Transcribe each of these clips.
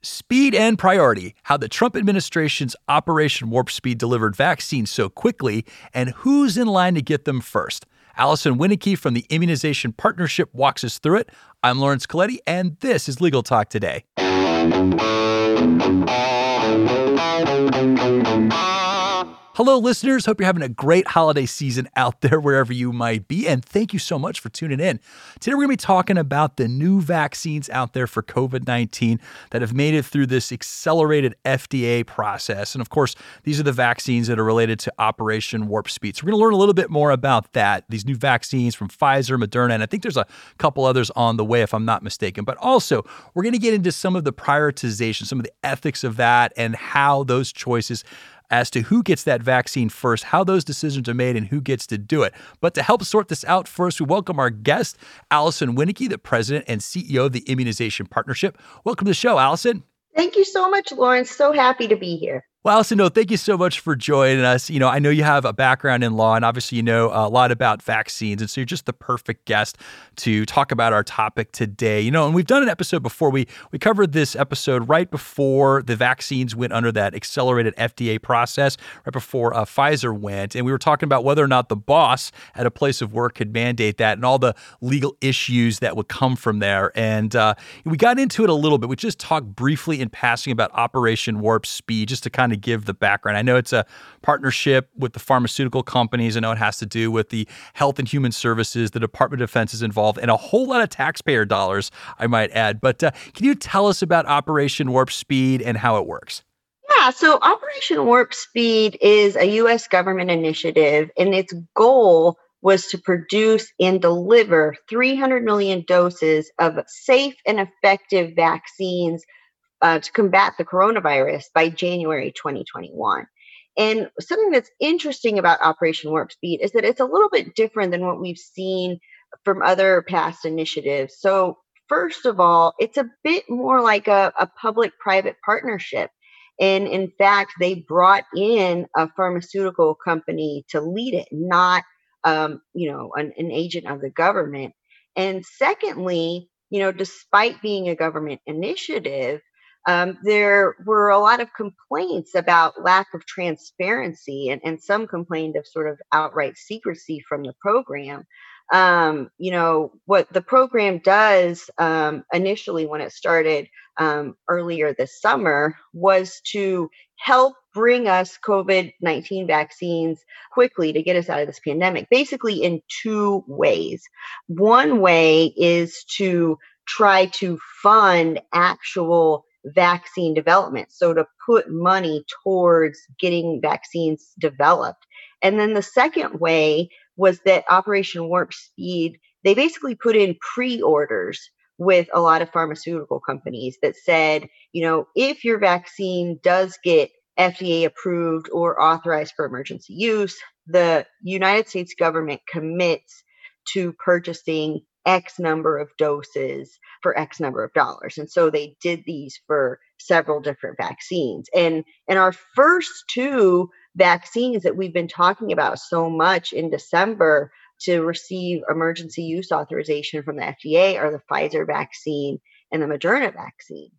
Speed and priority how the Trump administration's Operation Warp Speed delivered vaccines so quickly, and who's in line to get them first. Allison Winnike from the Immunization Partnership walks us through it. I'm Lawrence Colletti, and this is Legal Talk Today. Hello, listeners. Hope you're having a great holiday season out there, wherever you might be. And thank you so much for tuning in. Today, we're going to be talking about the new vaccines out there for COVID 19 that have made it through this accelerated FDA process. And of course, these are the vaccines that are related to Operation Warp Speed. So, we're going to learn a little bit more about that, these new vaccines from Pfizer, Moderna, and I think there's a couple others on the way, if I'm not mistaken. But also, we're going to get into some of the prioritization, some of the ethics of that, and how those choices as to who gets that vaccine first, how those decisions are made, and who gets to do it. But to help sort this out first, we welcome our guest, Allison Winnike, the president and CEO of the Immunization Partnership. Welcome to the show, Allison. Thank you so much, Lawrence. So happy to be here. Well, Allison, no, thank you so much for joining us. You know, I know you have a background in law, and obviously you know a lot about vaccines, and so you're just the perfect guest to talk about our topic today. You know, and we've done an episode before. We we covered this episode right before the vaccines went under that accelerated FDA process, right before uh, Pfizer went, and we were talking about whether or not the boss at a place of work could mandate that, and all the legal issues that would come from there. And uh, we got into it a little bit. We just talked briefly in passing about Operation Warp Speed, just to kind of give the background. I know it's a partnership with the pharmaceutical companies. I know it has to do with the Health and Human Services, the Department of Defense is involved, and a whole lot of taxpayer dollars, I might add. But uh, can you tell us about Operation Warp Speed and how it works? Yeah, so Operation Warp Speed is a U.S. government initiative, and its goal was to produce and deliver 300 million doses of safe and effective vaccines uh, to combat the coronavirus by January 2021. And something that's interesting about Operation Warp Speed is that it's a little bit different than what we've seen from other past initiatives. So, first of all, it's a bit more like a, a public private partnership. And in fact, they brought in a pharmaceutical company to lead it, not um, you know, an, an agent of the government. And secondly, you know, despite being a government initiative, um, there were a lot of complaints about lack of transparency, and, and some complained of sort of outright secrecy from the program. Um, you know, what the program does um, initially when it started um, earlier this summer was to help bring us COVID 19 vaccines quickly to get us out of this pandemic, basically in two ways. One way is to try to fund actual vaccine development. So to put money towards getting vaccines developed. And then the second way was that Operation Warp Speed, they basically put in pre orders with a lot of pharmaceutical companies that said, you know, if your vaccine does get FDA approved or authorized for emergency use, the United States government commits to purchasing X number of doses for X number of dollars. And so they did these for several different vaccines. And and our first two vaccines that we've been talking about so much in December to receive emergency use authorization from the FDA are the Pfizer vaccine and the Moderna vaccine.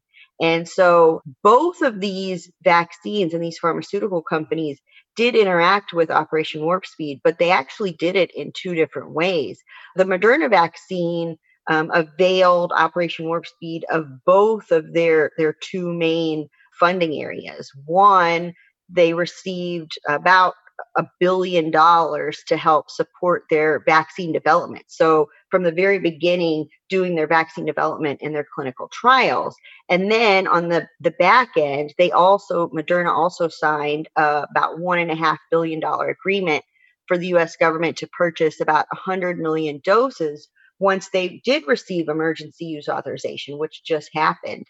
And so both of these vaccines and these pharmaceutical companies did interact with Operation Warp Speed, but they actually did it in two different ways. The Moderna vaccine um, availed Operation Warp Speed of both of their their two main funding areas. One, they received about a billion dollars to help support their vaccine development. So, from the very beginning, doing their vaccine development and their clinical trials. And then on the, the back end, they also, Moderna also signed uh, about one and a half billion dollar agreement for the US government to purchase about 100 million doses once they did receive emergency use authorization, which just happened.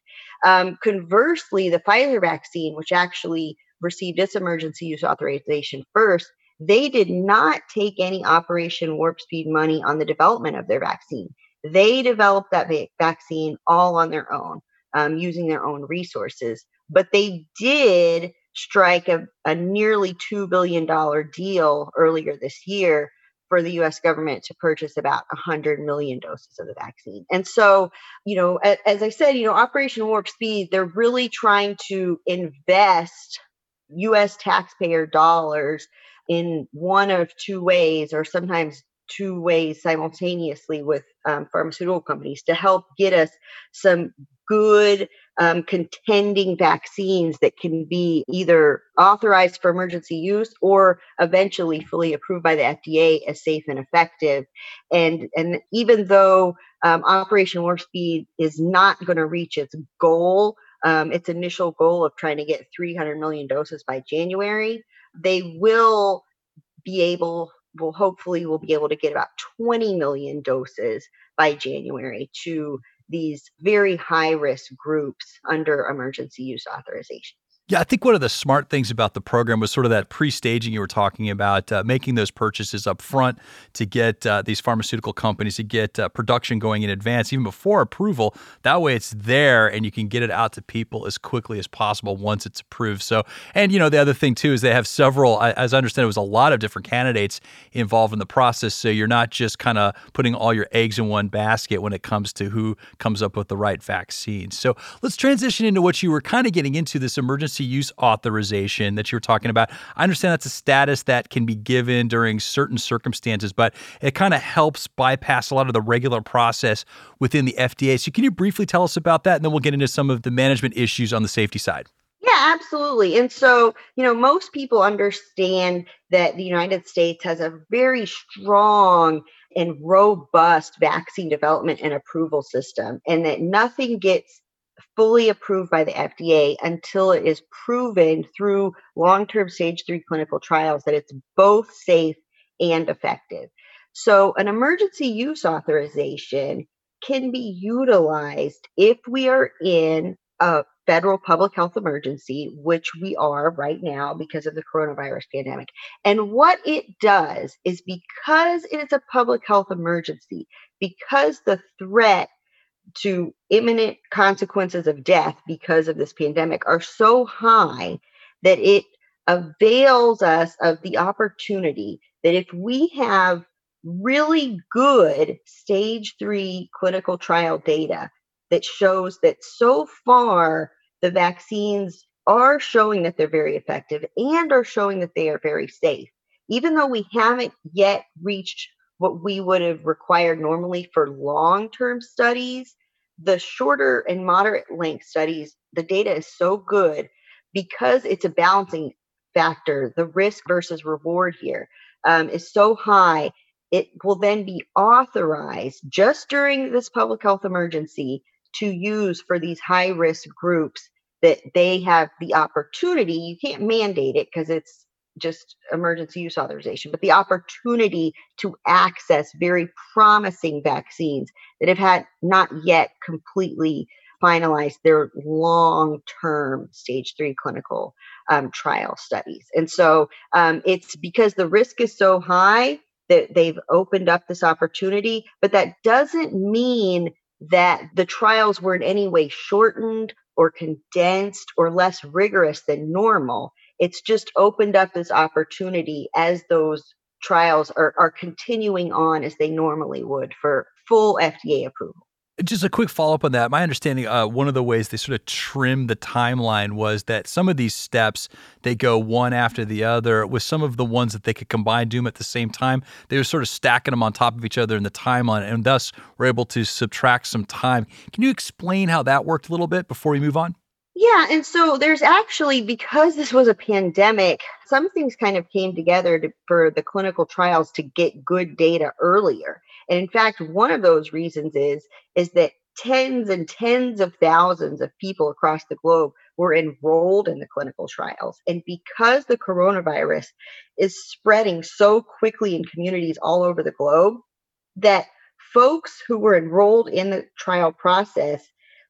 Um, conversely, the Pfizer vaccine, which actually received its emergency use authorization first, they did not take any Operation Warp Speed money on the development of their vaccine. They developed that va- vaccine all on their own, um, using their own resources. But they did strike a, a nearly $2 billion deal earlier this year for the US government to purchase about 100 million doses of the vaccine. And so, you know, as, as I said, you know, Operation Warp Speed, they're really trying to invest US taxpayer dollars in one of two ways, or sometimes two ways simultaneously with um, pharmaceutical companies to help get us some good um, contending vaccines that can be either authorized for emergency use or eventually fully approved by the FDA as safe and effective. And and even though um, Operation Warp Speed is not going to reach its goal, um, its initial goal of trying to get 300 million doses by January, they will be able will hopefully will be able to get about 20 million doses by January to these very high risk groups under emergency use authorization. Yeah, I think one of the smart things about the program was sort of that pre-staging you were talking about, uh, making those purchases up front to get uh, these pharmaceutical companies to get uh, production going in advance, even before approval. That way, it's there and you can get it out to people as quickly as possible once it's approved. So, and you know, the other thing too is they have several. As I understand, it was a lot of different candidates involved in the process. So you're not just kind of putting all your eggs in one basket when it comes to who comes up with the right vaccine. So let's transition into what you were kind of getting into this emergency emergency use authorization that you were talking about. I understand that's a status that can be given during certain circumstances, but it kind of helps bypass a lot of the regular process within the FDA. So, can you briefly tell us about that? And then we'll get into some of the management issues on the safety side. Yeah, absolutely. And so, you know, most people understand that the United States has a very strong and robust vaccine development and approval system, and that nothing gets fully approved by the FDA until it is proven through long term stage three clinical trials that it's both safe and effective. So, an emergency use authorization can be utilized if we are in a federal public health emergency, which we are right now because of the coronavirus pandemic. And what it does is because it is a public health emergency, because the threat to imminent consequences of death because of this pandemic are so high that it avails us of the opportunity that if we have really good stage three clinical trial data that shows that so far the vaccines are showing that they're very effective and are showing that they are very safe, even though we haven't yet reached what we would have required normally for long term studies the shorter and moderate length studies, the data is so good because it's a balancing factor. The risk versus reward here um, is so high. It will then be authorized just during this public health emergency to use for these high risk groups that they have the opportunity. You can't mandate it because it's just emergency use authorization, but the opportunity to access very promising vaccines that have had not yet completely finalized their long term stage three clinical um, trial studies. And so um, it's because the risk is so high that they've opened up this opportunity, but that doesn't mean that the trials were in any way shortened or condensed or less rigorous than normal it's just opened up this opportunity as those trials are, are continuing on as they normally would for full FDA approval. Just a quick follow up on that. My understanding, uh, one of the ways they sort of trim the timeline was that some of these steps they go one after the other. With some of the ones that they could combine, do them at the same time. They were sort of stacking them on top of each other in the timeline, and thus were able to subtract some time. Can you explain how that worked a little bit before we move on? Yeah, and so there's actually because this was a pandemic, some things kind of came together to, for the clinical trials to get good data earlier. And in fact, one of those reasons is is that tens and tens of thousands of people across the globe were enrolled in the clinical trials. And because the coronavirus is spreading so quickly in communities all over the globe, that folks who were enrolled in the trial process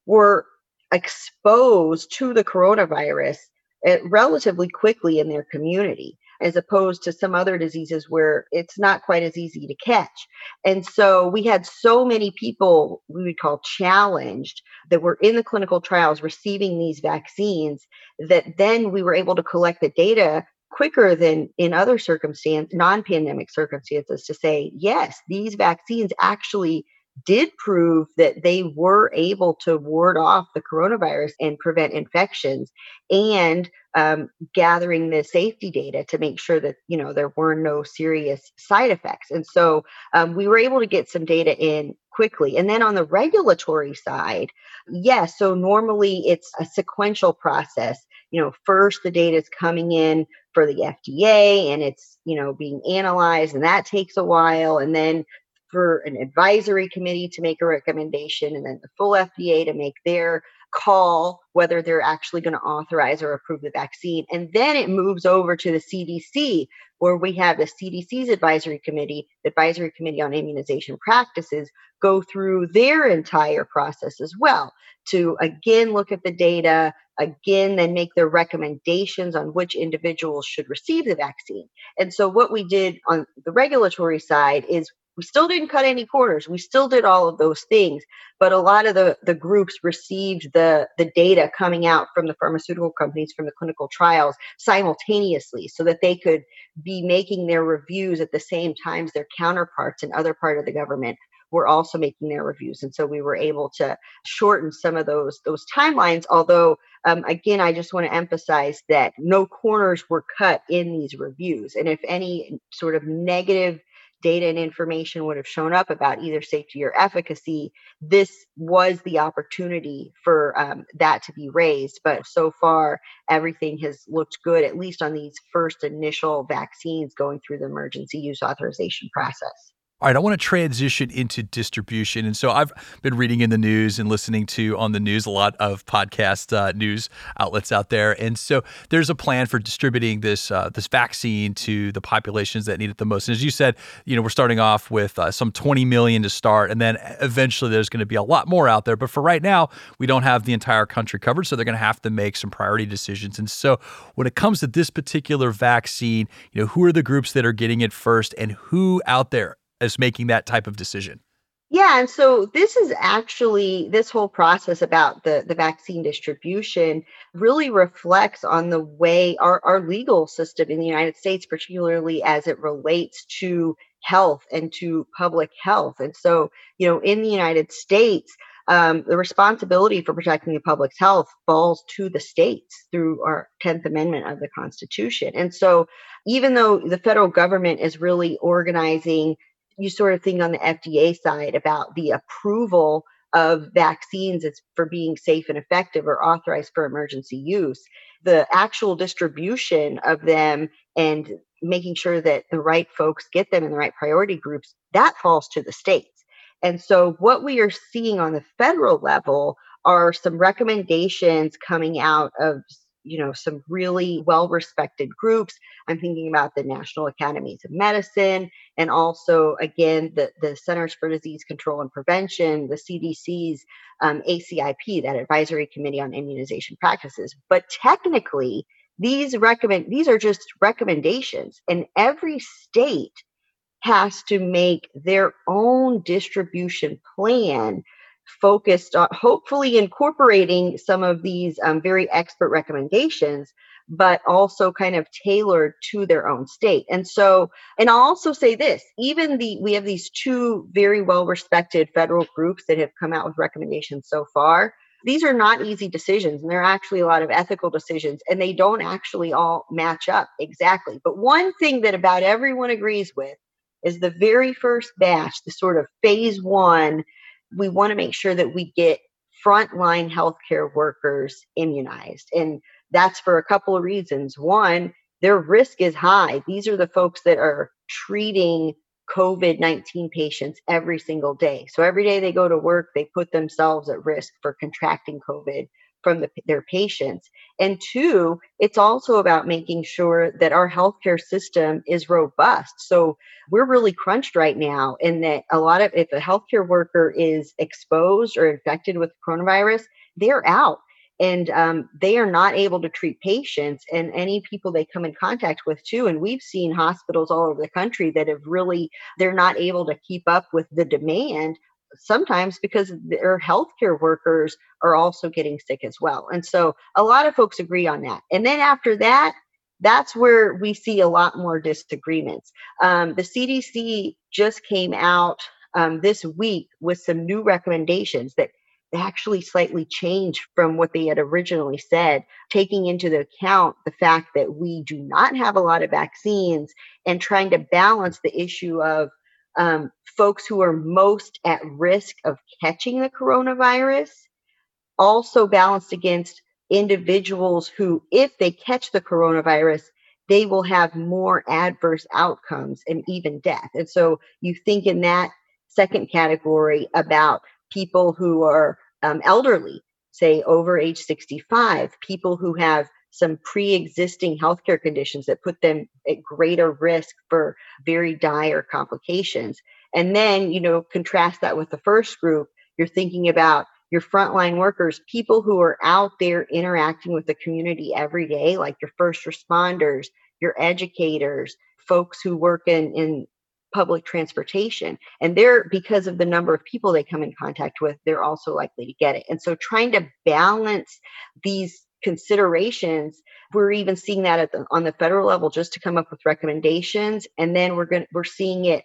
were exposed to the coronavirus eh, relatively quickly in their community as opposed to some other diseases where it's not quite as easy to catch. And so we had so many people we would call challenged that were in the clinical trials receiving these vaccines that then we were able to collect the data quicker than in other circumstances, non-pandemic circumstances, to say yes, these vaccines actually did prove that they were able to ward off the coronavirus and prevent infections and um, gathering the safety data to make sure that you know there were no serious side effects. And so um, we were able to get some data in quickly. And then on the regulatory side yes so normally it's a sequential process. You know first the data is coming in for the fda and it's you know being analyzed and that takes a while. And then for an advisory committee to make a recommendation and then the full FDA to make their call whether they're actually going to authorize or approve the vaccine. And then it moves over to the CDC, where we have the CDC's advisory committee, the advisory committee on immunization practices, go through their entire process as well to again look at the data, again, then make their recommendations on which individuals should receive the vaccine. And so, what we did on the regulatory side is we still didn't cut any corners. We still did all of those things, but a lot of the, the groups received the, the data coming out from the pharmaceutical companies, from the clinical trials simultaneously so that they could be making their reviews at the same times their counterparts in other part of the government were also making their reviews and so we were able to shorten some of those those timelines although um, again i just want to emphasize that no corners were cut in these reviews and if any sort of negative data and information would have shown up about either safety or efficacy, this was the opportunity for um, that to be raised. But so far, everything has looked good, at least on these first initial vaccines going through the emergency use authorization process. All right, I want to transition into distribution. And so I've been reading in the news and listening to on the news a lot of podcast uh, news outlets out there. And so there's a plan for distributing this uh, this vaccine to the populations that need it the most. And as you said, you know, we're starting off with uh, some 20 million to start, and then eventually there's going to be a lot more out there. But for right now, we don't have the entire country covered, so they're going to have to make some priority decisions. And so when it comes to this particular vaccine, you know, who are the groups that are getting it first, and who out there as making that type of decision? Yeah, and so this is actually this whole process about the the vaccine distribution really reflects on the way our, our legal system in the United States, particularly as it relates to health and to public health. And so, you know, in the United States, um, the responsibility for protecting the public's health falls to the states through our 10th Amendment of the Constitution. And so, even though the federal government is really organizing you sort of think on the FDA side about the approval of vaccines as for being safe and effective or authorized for emergency use. The actual distribution of them and making sure that the right folks get them in the right priority groups, that falls to the states. And so what we are seeing on the federal level are some recommendations coming out of you know some really well respected groups. I'm thinking about the national academies of medicine and also again the, the centers for disease control and prevention the cdc's um, acip that advisory committee on immunization practices. But technically these recommend these are just recommendations and every state has to make their own distribution plan focused on hopefully incorporating some of these um, very expert recommendations but also kind of tailored to their own state. And so and i'll also say this even the we have these two very well respected federal groups that have come out with recommendations so far. These are not easy decisions and there are actually a lot of ethical decisions and they don't actually all match up exactly. But one thing that about everyone agrees with is the very first batch the sort of phase one we want to make sure that we get frontline healthcare workers immunized. And that's for a couple of reasons. One, their risk is high. These are the folks that are treating COVID 19 patients every single day. So every day they go to work, they put themselves at risk for contracting COVID from the, their patients. And two, it's also about making sure that our healthcare system is robust. So we're really crunched right now in that a lot of, if a healthcare worker is exposed or infected with coronavirus, they're out and um, they are not able to treat patients and any people they come in contact with too and we've seen hospitals all over the country that have really they're not able to keep up with the demand sometimes because their healthcare workers are also getting sick as well. And so a lot of folks agree on that. And then after that, that's where we see a lot more disagreements. Um, the CDC just came out um, this week with some new recommendations that actually slightly changed from what they had originally said, taking into account the fact that we do not have a lot of vaccines and trying to balance the issue of um, folks who are most at risk of catching the coronavirus, also balanced against individuals who, if they catch the coronavirus, they will have more adverse outcomes and even death. And so you think in that second category about people who are um, elderly, say over age 65, people who have some pre-existing healthcare conditions that put them at greater risk for very dire complications. And then, you know, contrast that with the first group, you're thinking about your frontline workers, people who are out there interacting with the community every day, like your first responders, your educators, folks who work in, in public transportation. And they're, because of the number of people they come in contact with, they're also likely to get it. And so trying to balance these considerations we're even seeing that at the, on the federal level just to come up with recommendations and then we're going we're seeing it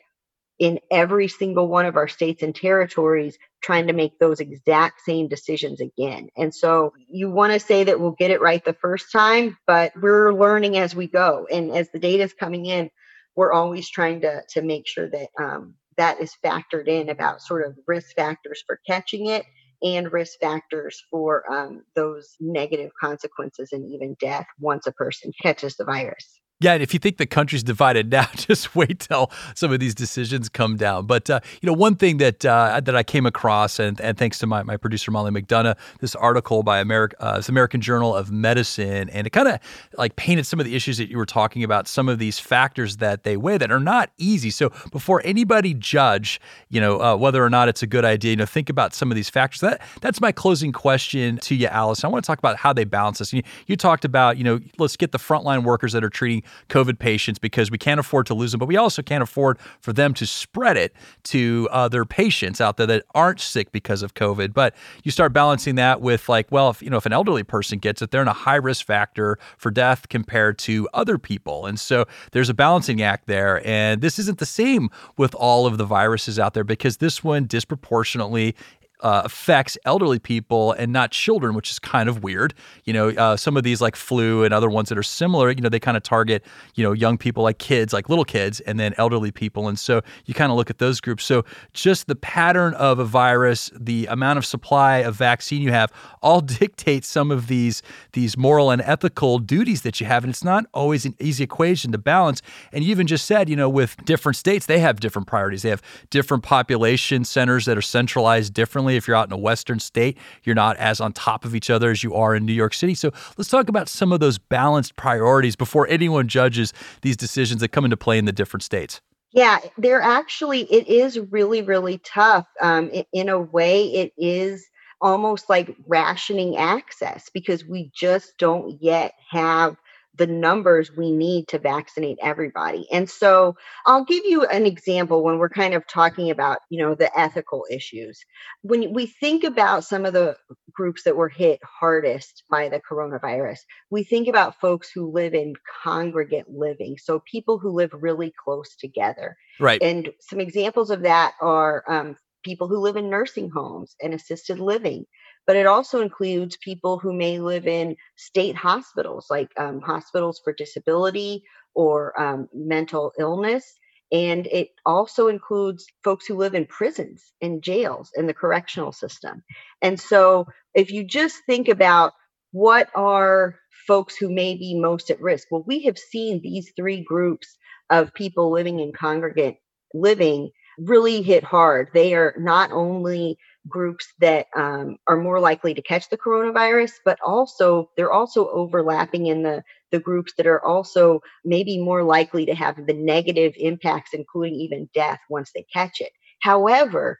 in every single one of our states and territories trying to make those exact same decisions again. And so you want to say that we'll get it right the first time, but we're learning as we go. And as the data is coming in, we're always trying to, to make sure that um, that is factored in about sort of risk factors for catching it and risk factors for um, those negative consequences and even death once a person catches the virus. Yeah, and if you think the country's divided now, just wait till some of these decisions come down. But uh, you know, one thing that uh, that I came across, and, and thanks to my, my producer Molly McDonough, this article by America, uh, American Journal of Medicine, and it kind of like painted some of the issues that you were talking about, some of these factors that they weigh that are not easy. So before anybody judge, you know, uh, whether or not it's a good idea, you know, think about some of these factors. That that's my closing question to you, Alice. I want to talk about how they balance this. You, you talked about, you know, let's get the frontline workers that are treating COVID patients because we can't afford to lose them, but we also can't afford for them to spread it to other patients out there that aren't sick because of COVID. But you start balancing that with like, well, if you know, if an elderly person gets it, they're in a high risk factor for death compared to other people. And so there's a balancing act there. And this isn't the same with all of the viruses out there because this one disproportionately uh, affects elderly people and not children, which is kind of weird. You know, uh, some of these like flu and other ones that are similar, you know, they kind of target, you know, young people like kids, like little kids, and then elderly people. And so you kind of look at those groups. So just the pattern of a virus, the amount of supply of vaccine you have, all dictate some of these these moral and ethical duties that you have. And it's not always an easy equation to balance. And you even just said, you know, with different states, they have different priorities. They have different population centers that are centralized differently if you're out in a Western state, you're not as on top of each other as you are in New York City. So let's talk about some of those balanced priorities before anyone judges these decisions that come into play in the different states. Yeah, they're actually, it is really, really tough. Um, in a way, it is almost like rationing access because we just don't yet have the numbers we need to vaccinate everybody. And so I'll give you an example when we're kind of talking about, you know, the ethical issues. When we think about some of the groups that were hit hardest by the coronavirus, we think about folks who live in congregate living. So people who live really close together. Right. And some examples of that are um, people who live in nursing homes and assisted living but it also includes people who may live in state hospitals, like um, hospitals for disability or um, mental illness. And it also includes folks who live in prisons and jails in the correctional system. And so, if you just think about what are folks who may be most at risk, well, we have seen these three groups of people living in congregate living really hit hard. They are not only groups that um, are more likely to catch the coronavirus, but also they're also overlapping in the the groups that are also maybe more likely to have the negative impacts, including even death once they catch it. However,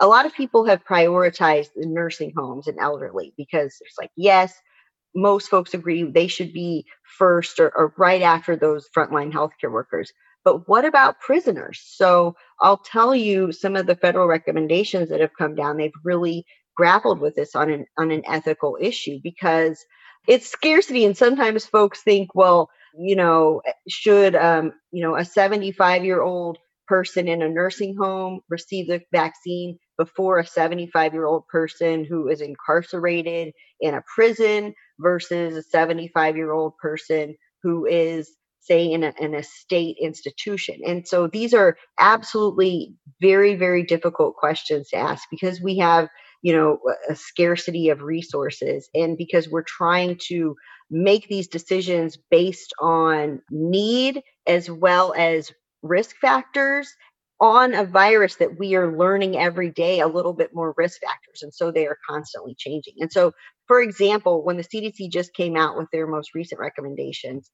a lot of people have prioritized the nursing homes and elderly because it's like, yes, most folks agree they should be first or, or right after those frontline healthcare workers. But what about prisoners? So I'll tell you some of the federal recommendations that have come down. They've really grappled with this on an on an ethical issue because it's scarcity and sometimes folks think well you know, should, um, you know, a 75 year old person in a nursing home receive the vaccine before a 75 year old person who is incarcerated in a prison versus a 75 year old person who is say in a, in a state institution. And so these are absolutely very very difficult questions to ask because we have you know a scarcity of resources and because we're trying to make these decisions based on need as well as risk factors on a virus that we are learning every day a little bit more risk factors and so they are constantly changing. And so for example when the cdc just came out with their most recent recommendations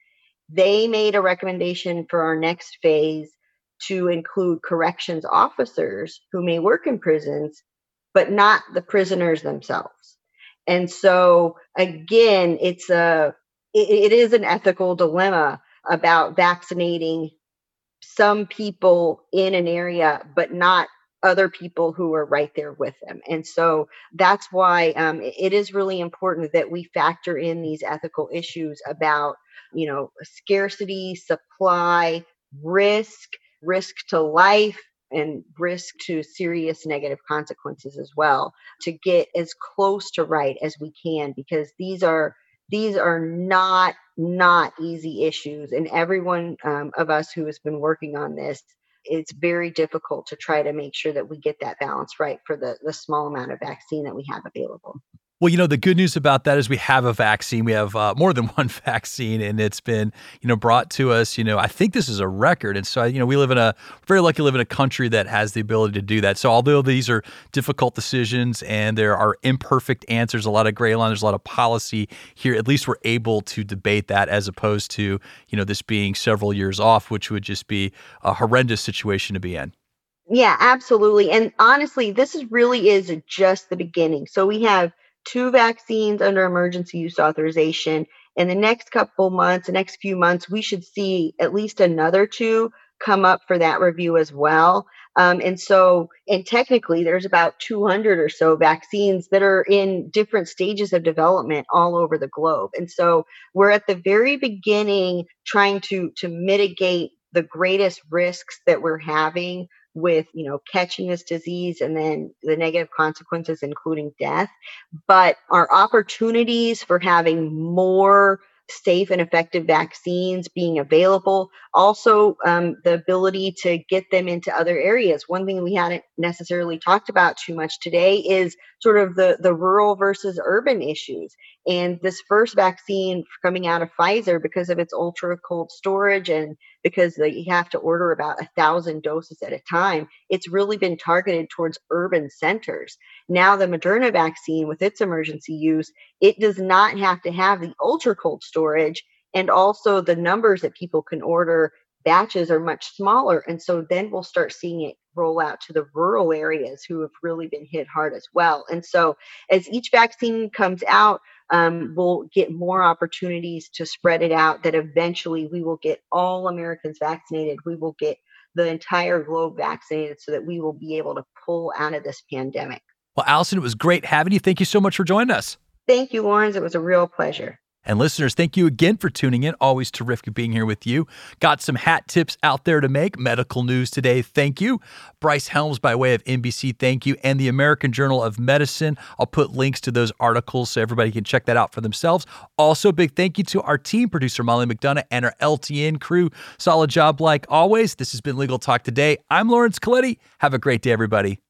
they made a recommendation for our next phase to include corrections officers who may work in prisons but not the prisoners themselves. And so again it's a it, it is an ethical dilemma about vaccinating some people in an area, but not other people who are right there with them. And so that's why um, it is really important that we factor in these ethical issues about, you know, scarcity, supply, risk, risk to life, and risk to serious negative consequences as well to get as close to right as we can because these are these are not not easy issues and everyone um, of us who has been working on this it's very difficult to try to make sure that we get that balance right for the, the small amount of vaccine that we have available well, you know, the good news about that is we have a vaccine. We have uh, more than one vaccine, and it's been, you know, brought to us. You know, I think this is a record. And so, you know, we live in a very lucky live in a country that has the ability to do that. So, although these are difficult decisions and there are imperfect answers, a lot of gray line, there's a lot of policy here. At least we're able to debate that as opposed to, you know, this being several years off, which would just be a horrendous situation to be in. Yeah, absolutely. And honestly, this is really is just the beginning. So we have two vaccines under emergency use authorization. In the next couple months, the next few months, we should see at least another two come up for that review as well. Um, and so, and technically, there's about 200 or so vaccines that are in different stages of development all over the globe. And so, we're at the very beginning trying to to mitigate the greatest risks that we're having with you know catching this disease and then the negative consequences including death but our opportunities for having more safe and effective vaccines being available. Also, um, the ability to get them into other areas. One thing we hadn't necessarily talked about too much today is sort of the, the rural versus urban issues. And this first vaccine coming out of Pfizer, because of its ultra cold storage and because you have to order about a thousand doses at a time, it's really been targeted towards urban centers. Now, the Moderna vaccine, with its emergency use, it does not have to have the ultra cold storage. And also, the numbers that people can order batches are much smaller. And so then we'll start seeing it roll out to the rural areas who have really been hit hard as well. And so as each vaccine comes out, um, we'll get more opportunities to spread it out that eventually we will get all Americans vaccinated. We will get the entire globe vaccinated so that we will be able to pull out of this pandemic. Well, Allison, it was great having you. Thank you so much for joining us. Thank you, Lawrence. It was a real pleasure. And listeners, thank you again for tuning in. Always terrific being here with you. Got some hat tips out there to make. Medical news today, thank you. Bryce Helms by way of NBC, thank you. And the American Journal of Medicine. I'll put links to those articles so everybody can check that out for themselves. Also, big thank you to our team producer, Molly McDonough, and our LTN crew. Solid job like always. This has been Legal Talk Today. I'm Lawrence Colletti. Have a great day, everybody.